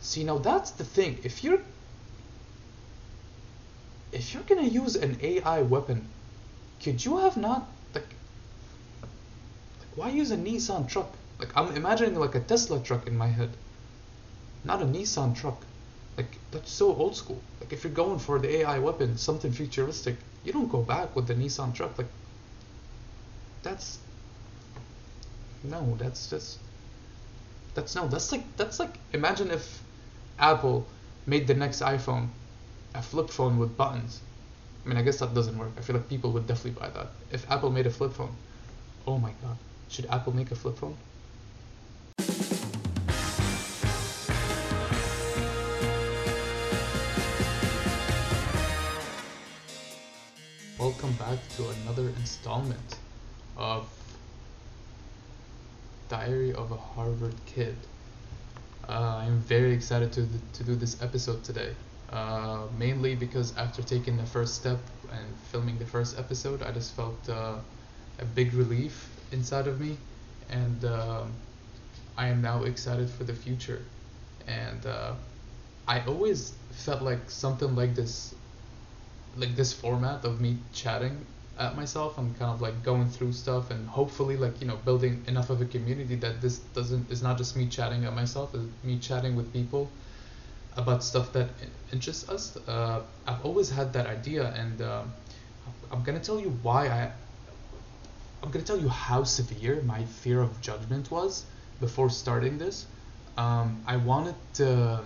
See, now that's the thing. If you're if you're gonna use an AI weapon, could you have not like, like why use a Nissan truck? Like I'm imagining like a Tesla truck in my head, not a Nissan truck. Like that's so old school. Like if you're going for the AI weapon, something futuristic, you don't go back with the Nissan truck. Like that's no, that's just that's no, that's like that's like imagine if Apple made the next iPhone a flip phone with buttons. I mean, I guess that doesn't work. I feel like people would definitely buy that. If Apple made a flip phone, oh my god, should Apple make a flip phone? Welcome back to another installment of Diary of a Harvard Kid. Uh, I'm very excited to, to do this episode today. Uh, mainly because after taking the first step and filming the first episode, I just felt uh, a big relief inside of me, and uh, I am now excited for the future. And uh, I always felt like something like this, like this format of me chatting at myself and kind of like going through stuff and hopefully like you know building enough of a community that this doesn't is not just me chatting at myself, it's me chatting with people about stuff that interests us. Uh, I've always had that idea, and um, I'm gonna tell you why I. I'm gonna tell you how severe my fear of judgment was before starting this. Um, I wanted to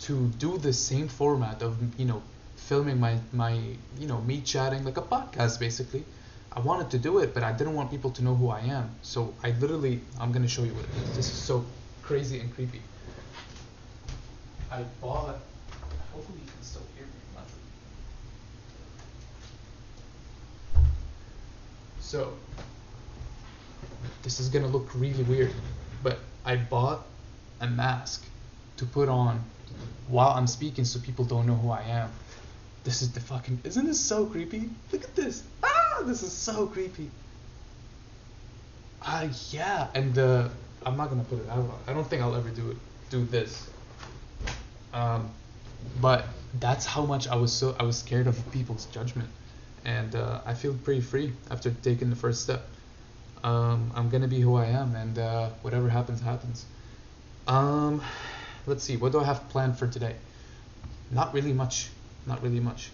to do the same format of you know filming my my you know me chatting like a podcast basically. I wanted to do it, but I didn't want people to know who I am. So I literally, I'm gonna show you what it is. This is so crazy and creepy. I bought. Hopefully, you can still hear me. So, this is gonna look really weird, but I bought a mask to put on while I'm speaking so people don't know who I am. This is the fucking. Isn't this so creepy? Look at this. Ah, this is so creepy. Ah, uh, yeah, and uh, I'm not gonna put it out. I don't think I'll ever do it. Do this. Um, but that's how much I was so I was scared of people's judgment, and uh, I feel pretty free after taking the first step. Um, I'm gonna be who I am, and uh, whatever happens, happens. Um, let's see, what do I have planned for today? Not really much. Not really much.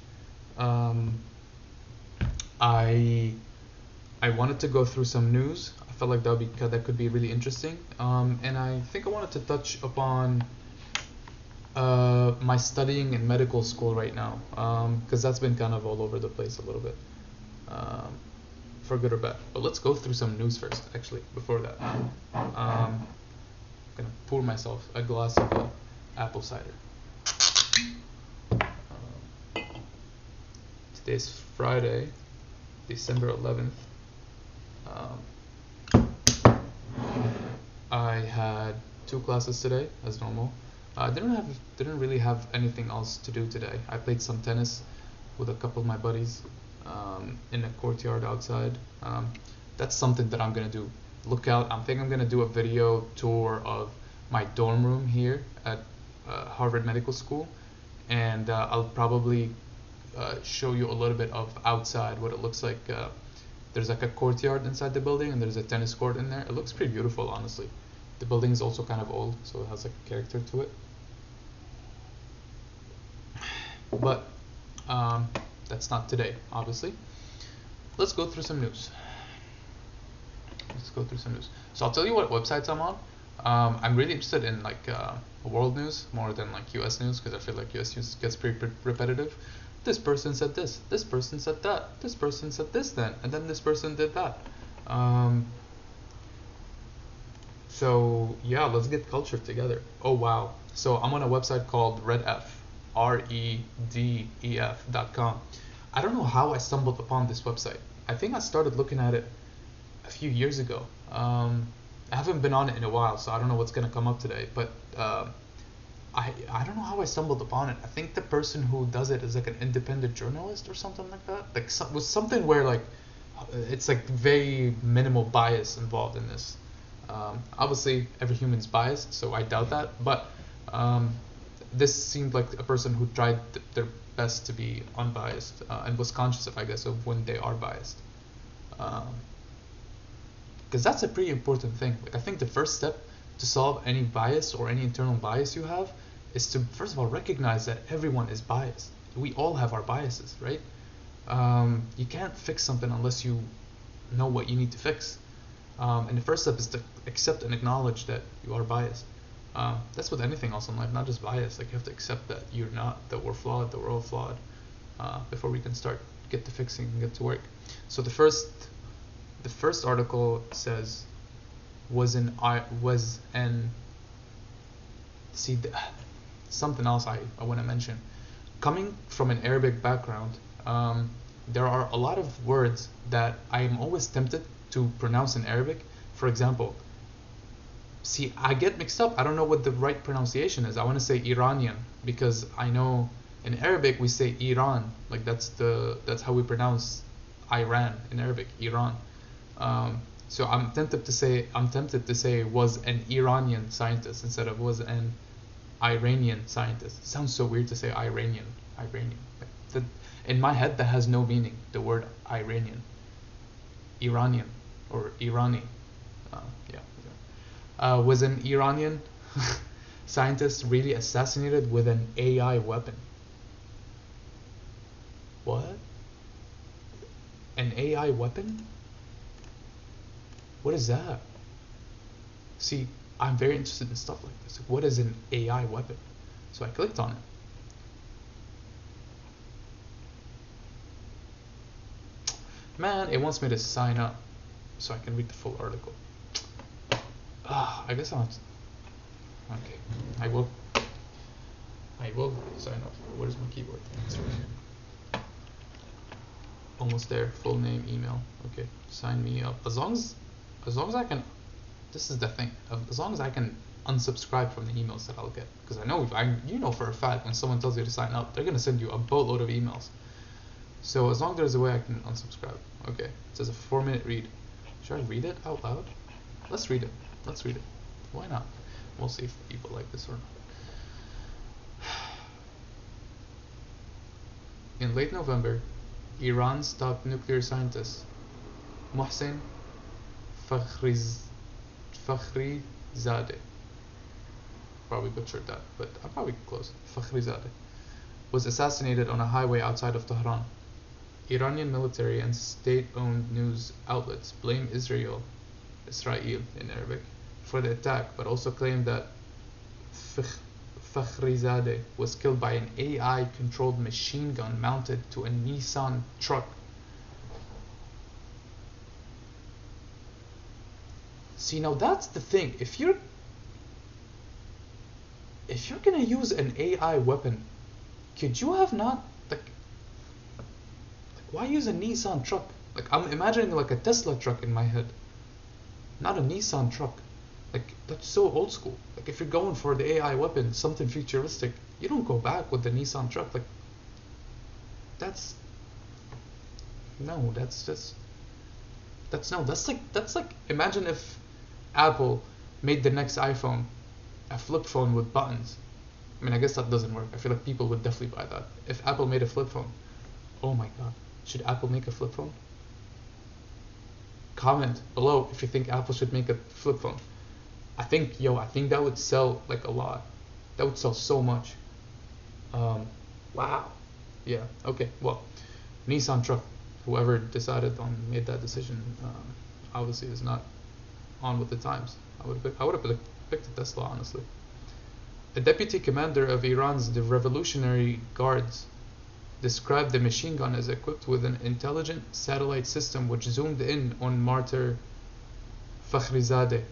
Um, I I wanted to go through some news. I felt like that would be that could be really interesting. Um, and I think I wanted to touch upon uh, my studying in medical school right now, because um, that's been kind of all over the place a little bit, um, for good or bad. But let's go through some news first, actually, before that. Um, I'm gonna pour myself a glass of apple cider. Today's Friday, December 11th. Um, I had two classes today, as normal. I uh, didn't have didn't really have anything else to do today. I played some tennis with a couple of my buddies um, in a courtyard outside. Um, that's something that I'm gonna do. Look out! I'm think I'm gonna do a video tour of my dorm room here at uh, Harvard Medical School, and uh, I'll probably uh, show you a little bit of outside what it looks like. Uh, there's like a courtyard inside the building, and there's a tennis court in there. It looks pretty beautiful, honestly. The building is also kind of old, so it has like character to it. But um, that's not today, obviously. Let's go through some news. Let's go through some news. So I'll tell you what websites I'm on. Um, I'm really interested in like uh, world news more than like U.S. news because I feel like U.S. news gets pretty repetitive. This person said this. This person said that. This person said this then, and then this person did that. Um, so yeah, let's get culture together. Oh wow. So I'm on a website called Redef. R-E-D-E-F dot com. I don't know how I stumbled upon this website. I think I started looking at it a few years ago. Um, I haven't been on it in a while, so I don't know what's gonna come up today. But uh, I I don't know how I stumbled upon it. I think the person who does it is like an independent journalist or something like that. Like some, was something where like it's like very minimal bias involved in this. Um, obviously, every human is biased, so I doubt that. But um, this seemed like a person who tried th- their best to be unbiased uh, and was conscious of, I guess, of when they are biased. Because um, that's a pretty important thing. Like I think the first step to solve any bias or any internal bias you have is to first of all recognize that everyone is biased. We all have our biases, right? Um, you can't fix something unless you know what you need to fix. Um, and the first step is to accept and acknowledge that you are biased. Um, that's with anything else in life, not just bias. Like you have to accept that you're not, that we're flawed, that we're all flawed, uh, before we can start get to fixing and get to work. So the first, the first article says, was an I was an. See, the, something else I I want to mention. Coming from an Arabic background, um, there are a lot of words that I am always tempted to pronounce in Arabic. For example, see, I get mixed up. I don't know what the right pronunciation is. I want to say Iranian because I know in Arabic we say Iran, like that's the that's how we pronounce Iran in Arabic, Iran. Um, so I'm tempted to say I'm tempted to say was an Iranian scientist instead of was an Iranian scientist. It sounds so weird to say Iranian, Iranian. The, in my head, that has no meaning. The word Iranian, Iranian, or Irani. Uh, yeah. yeah. Uh, was an Iranian scientist really assassinated with an AI weapon? What? An AI weapon? What is that? See, I'm very interested in stuff like this. What is an AI weapon? So I clicked on it. Man, it wants me to sign up so I can read the full article. Ah, I guess I'll. Okay, I will. I will sign up. Where's my keyboard? Almost there. Full name, email. Okay, sign me up. As long as, as long as I can. This is the thing. As long as I can unsubscribe from the emails that I'll get, because I know I, you know for a fact when someone tells you to sign up, they're gonna send you a boatload of emails. So as long as there's a way I can unsubscribe. Okay, it says a four minute read. Should I read it out loud? Let's read it. Let's read it. Why not? We'll see if people like this or not. In late November, Iran's top nuclear scientist, Mohsen Fakhriz, Fakhrizadeh, probably butchered that, but I'm probably close, Fakhrizadeh, was assassinated on a highway outside of Tehran. Iranian military and state-owned news outlets blame Israel, Israel in Arabic, for the attack, but also claim that Fakhrizadeh was killed by an AI-controlled machine gun mounted to a Nissan truck. See, now that's the thing. If you're if you're gonna use an AI weapon, could you have not Like, why use a Nissan truck? Like I'm imagining like a Tesla truck in my head, not a Nissan truck. Like that's so old school. Like if you're going for the AI weapon, something futuristic, you don't go back with the Nissan truck. Like that's no, that's just that's no, that's like that's like imagine if Apple made the next iPhone a flip phone with buttons. I mean, I guess that doesn't work. I feel like people would definitely buy that. If Apple made a flip phone, oh my god. Should Apple make a flip phone? Comment below if you think Apple should make a flip phone. I think, yo, I think that would sell like a lot. That would sell so much. Um, wow. Yeah. Okay. Well, Nissan truck. Whoever decided on made that decision, um, obviously is not on with the times. I would I would have picked a Tesla honestly. A deputy commander of Iran's the Revolutionary Guards described the machine gun as equipped with an intelligent satellite system which zoomed in on martyr Fakhrizadeh.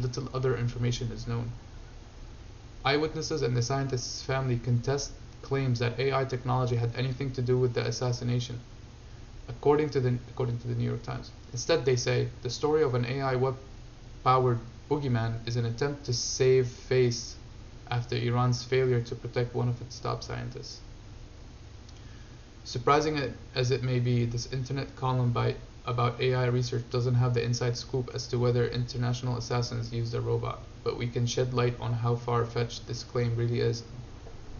Little other information is known. Eyewitnesses and the scientist's family contest claims that AI technology had anything to do with the assassination, according to the according to the New York Times. Instead, they say the story of an AI web-powered boogeyman is an attempt to save face after Iran's failure to protect one of its top scientists. Surprising as it may be, this internet column by about AI research doesn't have the inside scoop as to whether international assassins used a robot, but we can shed light on how far-fetched this claim really is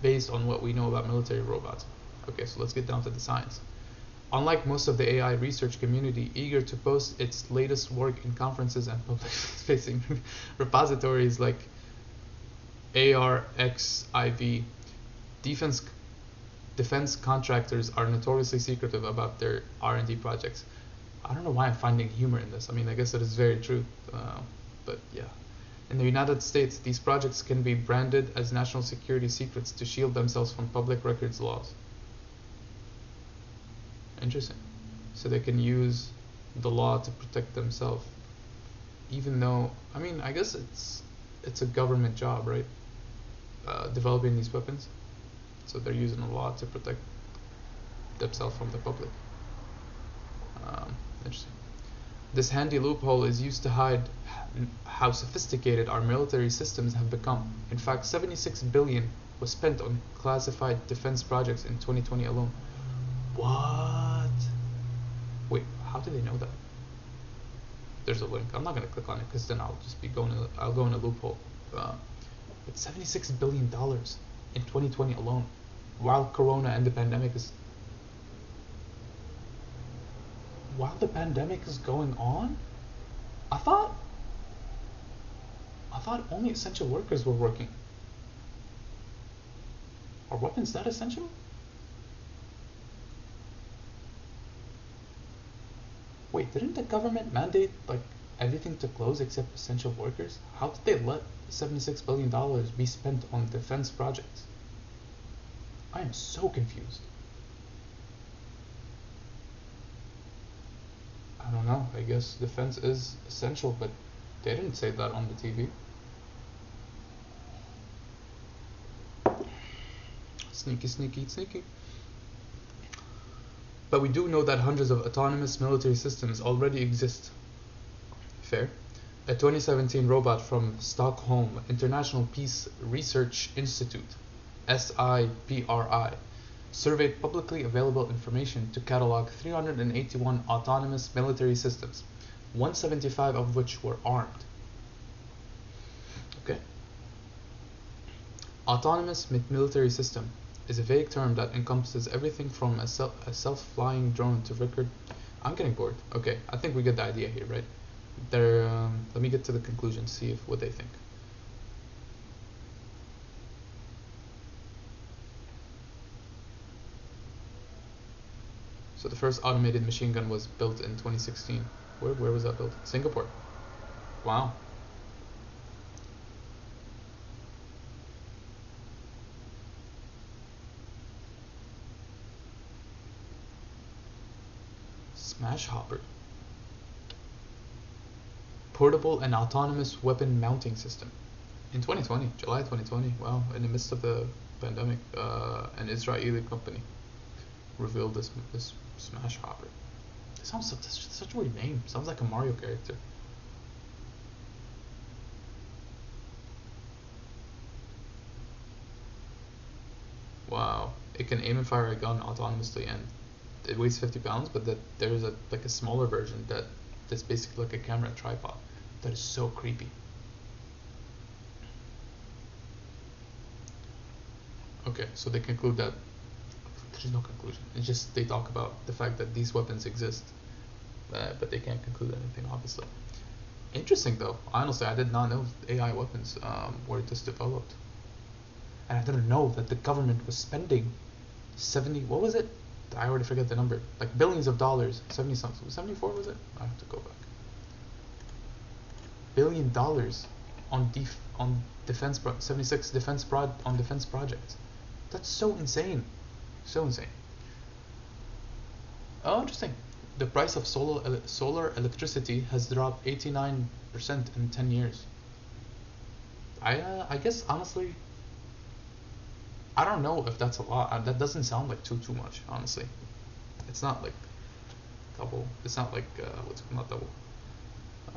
based on what we know about military robots. Okay, so let's get down to the science. Unlike most of the AI research community eager to post its latest work in conferences and public-facing repositories like ARXIV, defense defense contractors are notoriously secretive about their R&D projects. I don't know why I'm finding humor in this. I mean, I guess it is very true, uh, but yeah. In the United States, these projects can be branded as national security secrets to shield themselves from public records laws. Interesting. So they can use the law to protect themselves, even though I mean, I guess it's it's a government job, right? Uh, developing these weapons, so they're using the law to protect themselves from the public. Um, interesting. This handy loophole is used to hide how sophisticated our military systems have become. In fact, 76 billion was spent on classified defense projects in 2020 alone. What? Wait, how do they know that? There's a link. I'm not gonna click on it because then I'll just be going. To, I'll go in a loophole. Uh, but 76 billion dollars in 2020 alone, while Corona and the pandemic is while the pandemic is going on? I thought I thought only essential workers were working. Are weapons that essential? Wait, didn't the government mandate like everything to close except essential workers? How did they let $76 billion be spent on defense projects? I am so confused. I don't know. I guess defense is essential, but they didn't say that on the TV. Sneaky, sneaky, sneaky. But we do know that hundreds of autonomous military systems already exist. Fair. A 2017 robot from Stockholm International Peace Research Institute, SIPRI, surveyed publicly available information to catalog 381 autonomous military systems, 175 of which were armed. Okay. Autonomous military system is a vague term that encompasses everything from a, self, a self-flying drone to record. I'm getting bored. Okay, I think we get the idea here, right? There. Um, let me get to the conclusion. See if what they think. So the first automated machine gun was built in 2016. Where, where was that built? Singapore. Wow. Smash Hopper. Portable and autonomous weapon mounting system. In 2020, July 2020, wow, in the midst of the pandemic, uh, an Israeli company revealed this this Smash Hopper. It sounds such, such a weird name. Sounds like a Mario character. Wow. It can aim and fire a gun autonomously and it weighs 50 pounds, but that there's a like a smaller version that that's basically like a camera tripod. That is so creepy. Okay, so they conclude that there's no conclusion. It's just they talk about the fact that these weapons exist, uh, but they can't conclude anything, obviously. Interesting though. Honestly, I did not know AI weapons um, were this developed, and I didn't know that the government was spending 70. What was it? I already forget the number. Like billions of dollars. 70 something. 74 was it? I have to go back. Billion dollars on def on defense pro 76 defense prod on defense projects. That's so insane. So insane. Oh, interesting. The price of solar solar electricity has dropped 89% in 10 years. I uh, I guess honestly I don't know if that's a lot. Uh, that doesn't sound like too too much, honestly. It's not like double. It's not like uh, what's not double.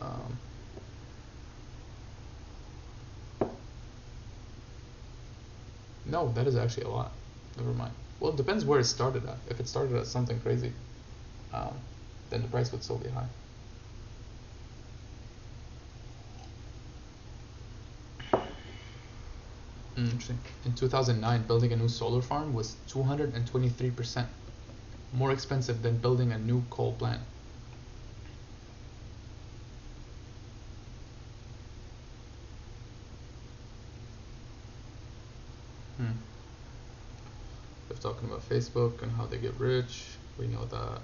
Um, no, that is actually a lot. Never mind. Well, it depends where it started at. If it started at something crazy, um, then the price would still be high. Interesting. In 2009, building a new solar farm was 223% more expensive than building a new coal plant. Hmm. They're talking about Facebook and how they get rich. We know that.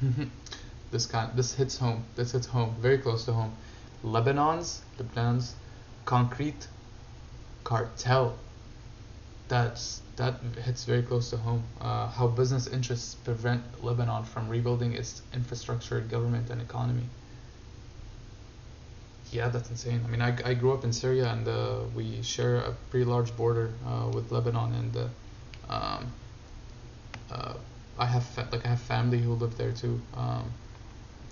this kind this hits home. This hits home, very close to home. Lebanon's Lebanon's concrete cartel. That's that hits very close to home. Uh, how business interests prevent Lebanon from rebuilding its infrastructure, government, and economy. Yeah, that's insane. I mean, I, I grew up in Syria, and uh, we share a pretty large border uh, with Lebanon, and uh, um, uh, I have fa- like I have family who live there too. Um,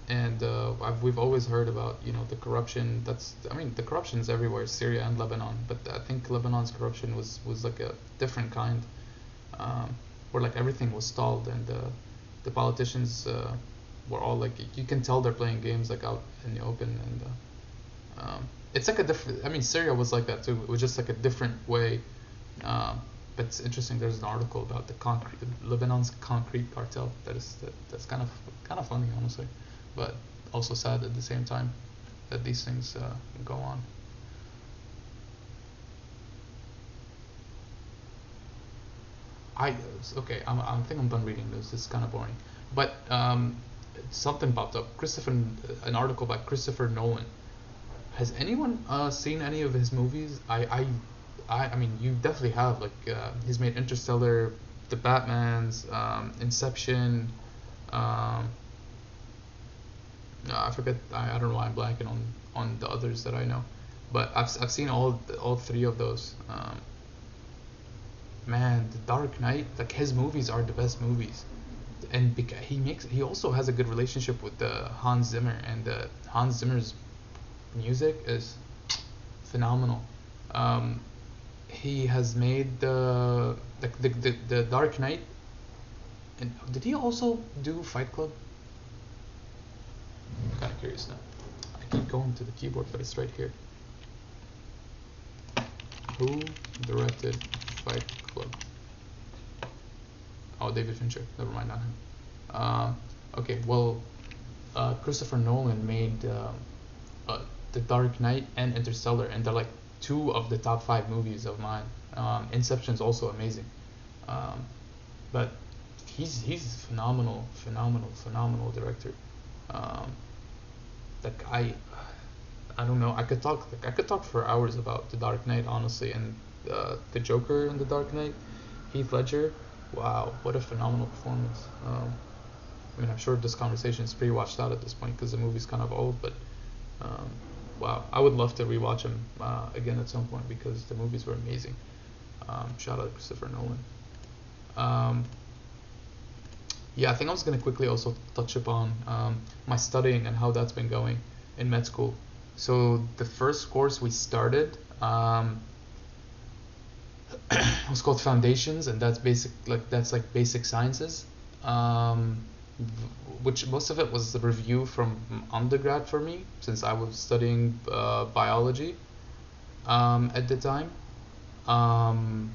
and uh, we've always heard about you know the corruption that's I mean the corruption is everywhere Syria and Lebanon but I think Lebanon's corruption was was like a different kind um, where like everything was stalled and uh, the politicians uh, were all like you can tell they're playing games like out in the open and uh, um, it's like a different I mean Syria was like that too it was just like a different way um, but it's interesting there's an article about the concrete Lebanon's concrete cartel that is that, that's kind of kind of funny honestly but also sad at the same time that these things uh, go on. I okay. I'm, I think I'm done reading this. It's kind of boring, but um, something popped up. Christopher, an article by Christopher Nolan. Has anyone uh, seen any of his movies? I, I, I, I mean, you definitely have. Like, uh, he's made Interstellar, The Batman's, um, Inception. Um, I forget. I, I don't know why I'm blanking on on the others that I know, but I've I've seen all all three of those. Um, man, The Dark Knight, like his movies are the best movies, and because he makes he also has a good relationship with the uh, Hans Zimmer, and uh, Hans Zimmer's music is phenomenal. Um, he has made the the, the the the Dark Knight. And did he also do Fight Club? I'm kind of curious now. I keep going to the keyboard, but it's right here. Who directed Fight Club? Oh, David Fincher. Never mind, not him. Uh, okay, well, uh, Christopher Nolan made uh, uh, The Dark Knight and Interstellar, and they're like two of the top five movies of mine. Um, Inception's also amazing, um, but he's he's phenomenal, phenomenal, phenomenal director. Um, like I, I don't know. I could talk like I could talk for hours about The Dark Knight, honestly, and uh, the Joker in The Dark Knight, Heath Ledger. Wow, what a phenomenal performance. Um, I mean, I'm sure this conversation is pretty washed out at this point because the movie's kind of old, but um, wow, I would love to rewatch them uh, again at some point because the movies were amazing. Um, shout out Christopher Nolan. Um, yeah, I think I was going to quickly also touch upon um, my studying and how that's been going in med school. So the first course we started um, was called Foundations, and that's basic like that's like basic sciences, um, which most of it was the review from undergrad for me since I was studying uh, biology um, at the time. Um,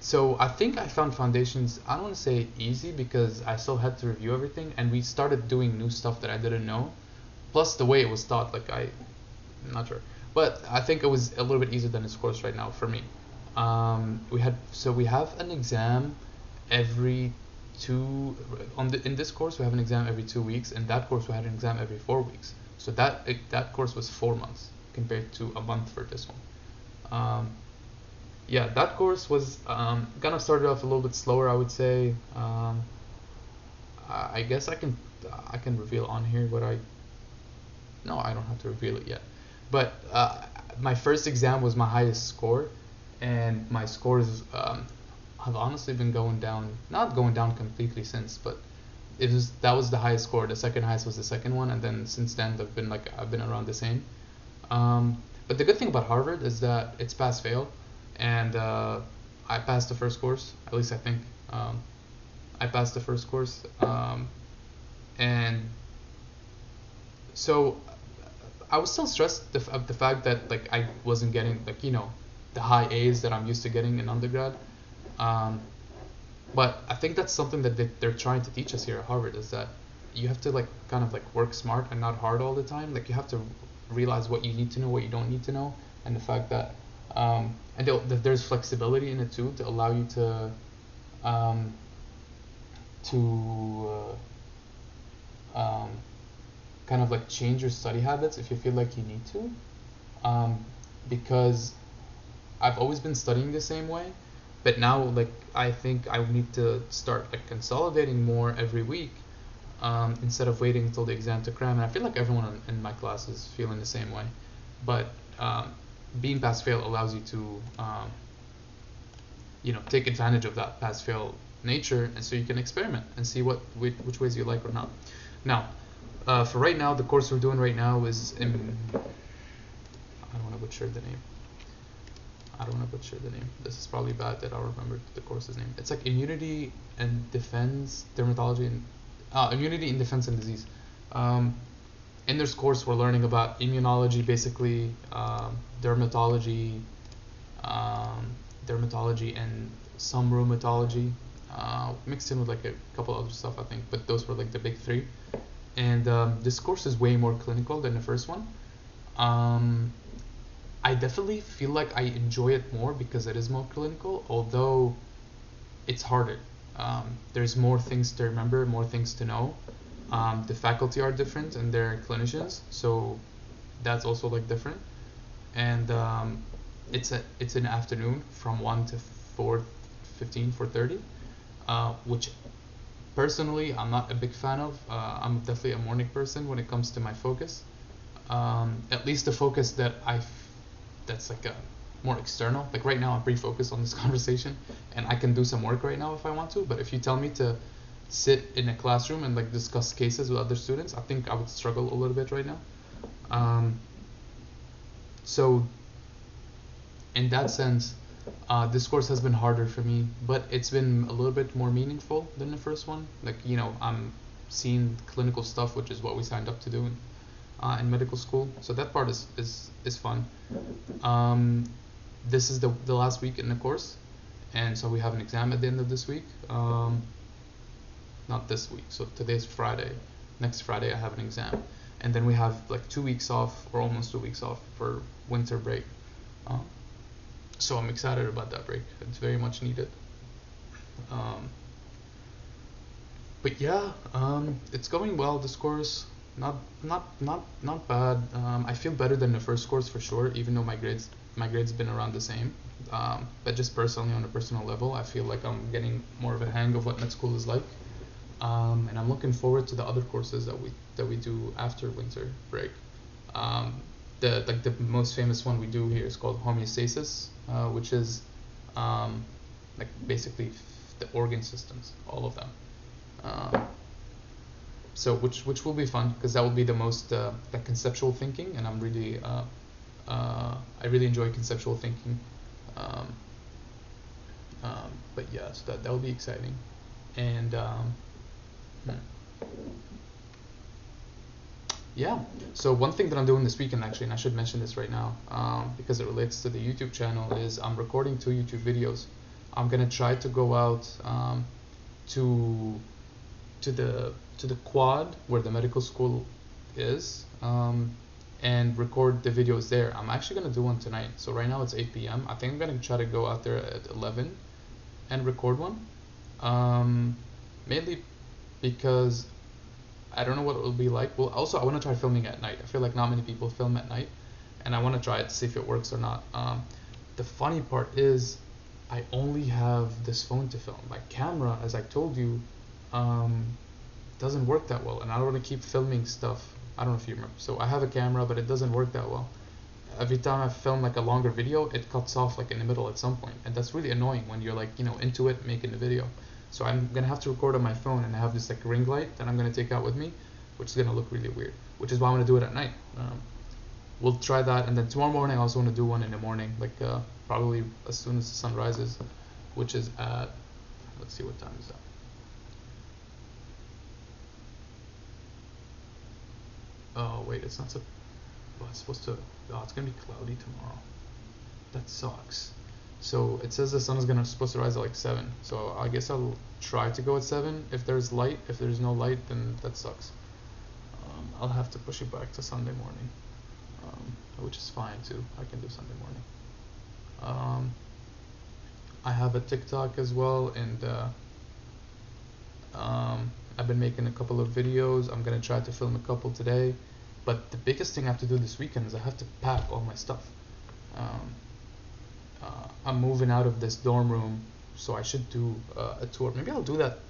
so I think I found foundations. I don't want to say easy because I still had to review everything, and we started doing new stuff that I didn't know. Plus the way it was taught, like I, I'm not sure, but I think it was a little bit easier than this course right now for me. Um, we had so we have an exam every two on the in this course we have an exam every two weeks, and that course we had an exam every four weeks. So that that course was four months compared to a month for this one. Um, yeah, that course was um, kind of started off a little bit slower, I would say. Um, I guess I can I can reveal on here what I. No, I don't have to reveal it yet. But uh, my first exam was my highest score, and my scores um, have honestly been going down. Not going down completely since, but it was that was the highest score. The second highest was the second one, and then since then they've been like I've been around the same. Um, but the good thing about Harvard is that it's pass fail, and uh, I passed the first course. At least I think um, I passed the first course, um, and so I was still stressed the, of the fact that like I wasn't getting like you know the high A's that I'm used to getting in undergrad. Um, but I think that's something that they, they're trying to teach us here at Harvard is that you have to like kind of like work smart and not hard all the time. Like you have to realize what you need to know, what you don't need to know, and the fact that um, and that there's flexibility in it too to allow you to um, to uh, um, kind of like change your study habits if you feel like you need to um, because I've always been studying the same way but now like I think I need to start like consolidating more every week um, instead of waiting until the exam to cram. And I feel like everyone in my class is feeling the same way. But um, being pass fail allows you to um, you know take advantage of that pass fail nature and so you can experiment and see what which, which ways you like or not. Now uh, for right now the course we're doing right now is in I don't want to butcher the name I don't want to butcher the name. This is probably bad that I'll remember the course's name. It's like immunity and defense dermatology and uh, immunity and defense and disease. Um, in this course we're learning about immunology basically um, dermatology um, dermatology and some rheumatology uh, mixed in with like a couple other stuff I think but those were like the big three. And um, this course is way more clinical than the first one. Um, I definitely feel like I enjoy it more because it is more clinical although it's harder um, there's more things to remember more things to know um, the faculty are different and they're clinicians so that's also like different and um, it's a it's an afternoon from 1 to 4 15 4.30 uh, which personally I'm not a big fan of. Uh, I'm definitely a morning person when it comes to my focus. Um, at least the focus that I, that's like a more external. Like right now I'm pretty focused on this conversation, and I can do some work right now if I want to. But if you tell me to sit in a classroom and like discuss cases with other students, I think I would struggle a little bit right now. Um, so in that sense, uh, this course has been harder for me, but it's been a little bit more meaningful than the first one. Like you know, I'm seeing clinical stuff, which is what we signed up to do uh, in medical school. So that part is is is fun. Um, this is the the last week in the course, and so we have an exam at the end of this week. Um, not this week. So today's Friday. Next Friday I have an exam, and then we have like two weeks off or almost two weeks off for winter break. Um, so I'm excited about that break. It's very much needed. Um, but yeah, um, it's going well. This course, not not not not bad. Um, I feel better than the first course for sure, even though my grades my grades been around the same. Um, but just personally, on a personal level, I feel like I'm getting more of a hang of what med school is like. Um, and I'm looking forward to the other courses that we that we do after winter break. Um, the like the most famous one we do here is called homeostasis, uh, which is um, like basically the organ systems, all of them. Um, so which which will be fun because that will be the most uh, conceptual thinking, and I'm really uh, uh, I really enjoy conceptual thinking. Um, um, but yeah, so that that will be exciting, and um, hmm. yeah. So one thing that I'm doing this weekend actually, and I should mention this right now um, because it relates to the YouTube channel, is I'm recording two YouTube videos. I'm gonna try to go out um, to to the to the quad where the medical school is um, and record the videos there. I'm actually gonna do one tonight. So right now it's 8 p.m. I think I'm gonna try to go out there at 11 and record one. Um, mainly because I don't know what it will be like. Well, also I want to try filming at night. I feel like not many people film at night, and I want to try it to see if it works or not. Um, the funny part is, I only have this phone to film. My camera, as I told you, um, doesn't work that well, and I don't want to keep filming stuff. I don't know if you remember. So I have a camera, but it doesn't work that well, every time I film like a longer video, it cuts off like in the middle at some point, and that's really annoying when you're like you know into it making the video. So I'm gonna have to record on my phone, and I have this like ring light that I'm gonna take out with me, which is gonna look really weird. Which is why I'm gonna do it at night. Um, we'll try that, and then tomorrow morning I also want to do one in the morning, like uh, probably as soon as the sun rises, which is at let's see what time is that. Oh wait, it's not so. It's supposed to. Oh, it's gonna be cloudy tomorrow. That sucks. So it says the sun is gonna supposed to rise at like seven. So I guess I'll try to go at seven if there's light. If there's no light, then that sucks. Um, I'll have to push it back to Sunday morning, um, which is fine too. I can do Sunday morning. Um, I have a TikTok as well, and uh, um, I've been making a couple of videos. I'm gonna try to film a couple today. But the biggest thing I have to do this weekend is I have to pack all my stuff. Um, uh, I'm moving out of this dorm room, so I should do uh, a tour. Maybe I'll do that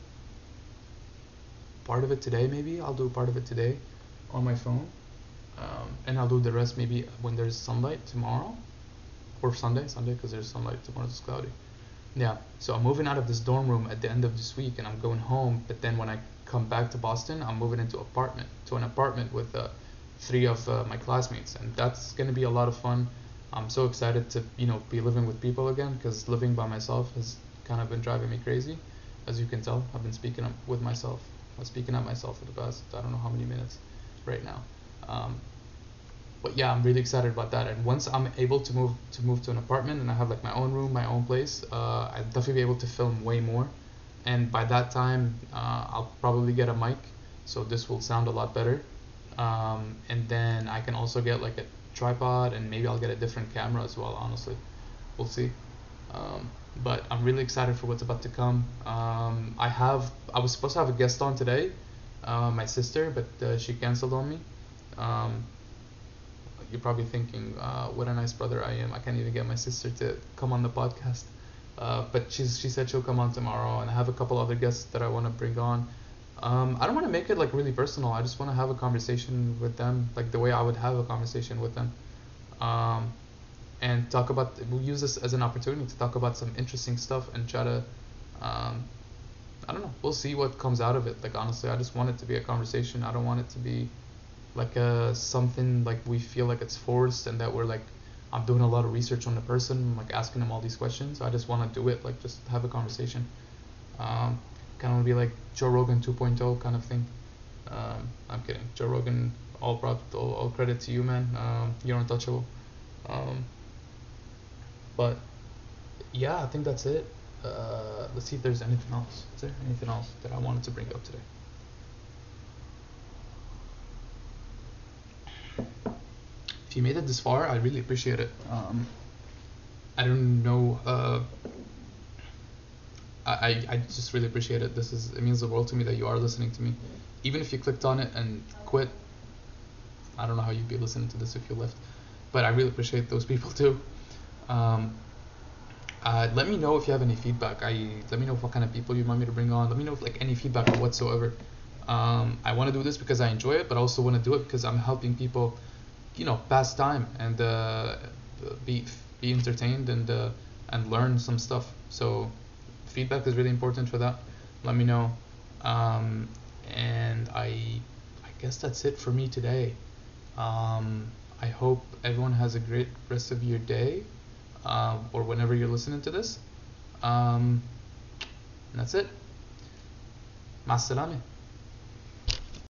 part of it today. Maybe I'll do part of it today on my phone, um, and I'll do the rest maybe when there's sunlight tomorrow or Sunday. Sunday because there's sunlight tomorrow. It's cloudy. Yeah. So I'm moving out of this dorm room at the end of this week, and I'm going home. But then when I come back to Boston, I'm moving into apartment to an apartment with uh, three of uh, my classmates, and that's gonna be a lot of fun. I'm so excited to you know be living with people again because living by myself has kind of been driving me crazy. As you can tell, I've been speaking with myself. I'm speaking at myself for the past I don't know how many minutes right now. Um, but yeah, I'm really excited about that. And once I'm able to move to move to an apartment and I have like my own room, my own place, uh, I'll definitely be able to film way more. And by that time, uh, I'll probably get a mic, so this will sound a lot better. Um, and then I can also get like a tripod and maybe I'll get a different camera as well. Honestly, we'll see. Um, but I'm really excited for what's about to come. Um, I have I was supposed to have a guest on today, uh, my sister, but uh, she canceled on me. You're probably thinking, uh, what a nice brother I am. I can't even get my sister to come on the podcast. Uh, but she's she said she'll come on tomorrow, and I have a couple other guests that I want to bring on. Um, I don't want to make it like really personal. I just want to have a conversation with them, like the way I would have a conversation with them, um, and talk about. We'll use this as an opportunity to talk about some interesting stuff and try to. Um, I don't know. We'll see what comes out of it. Like honestly, I just want it to be a conversation. I don't want it to be like a something like we feel like it's forced and that we're like I'm doing a lot of research on the person, like asking them all these questions. I just want to do it, like just have a conversation. Um, kind of be like Joe Rogan 2.0 kind of thing. Um, I'm kidding. Joe Rogan, all, brought, all, all credit to you, man. Um, you're untouchable. Um, but yeah, I think that's it. Uh, let's see if there's anything else. Is there anything else that I wanted to bring up today? If you made it this far, I really appreciate it. Um, I don't know. Uh, I, I just really appreciate it. This is it means the world to me that you are listening to me, even if you clicked on it and quit. I don't know how you'd be listening to this if you left, but I really appreciate those people too. Um, uh, let me know if you have any feedback. I let me know what kind of people you want me to bring on. Let me know if, like any feedback whatsoever. Um, I want to do this because I enjoy it, but I also want to do it because I'm helping people, you know, pass time and uh, be be entertained and uh, and learn some stuff. So feedback is really important for that. Let me know. Um, and I I guess that's it for me today. Um, I hope everyone has a great rest of your day, uh, or whenever you're listening to this. Um, that's it. Masalame.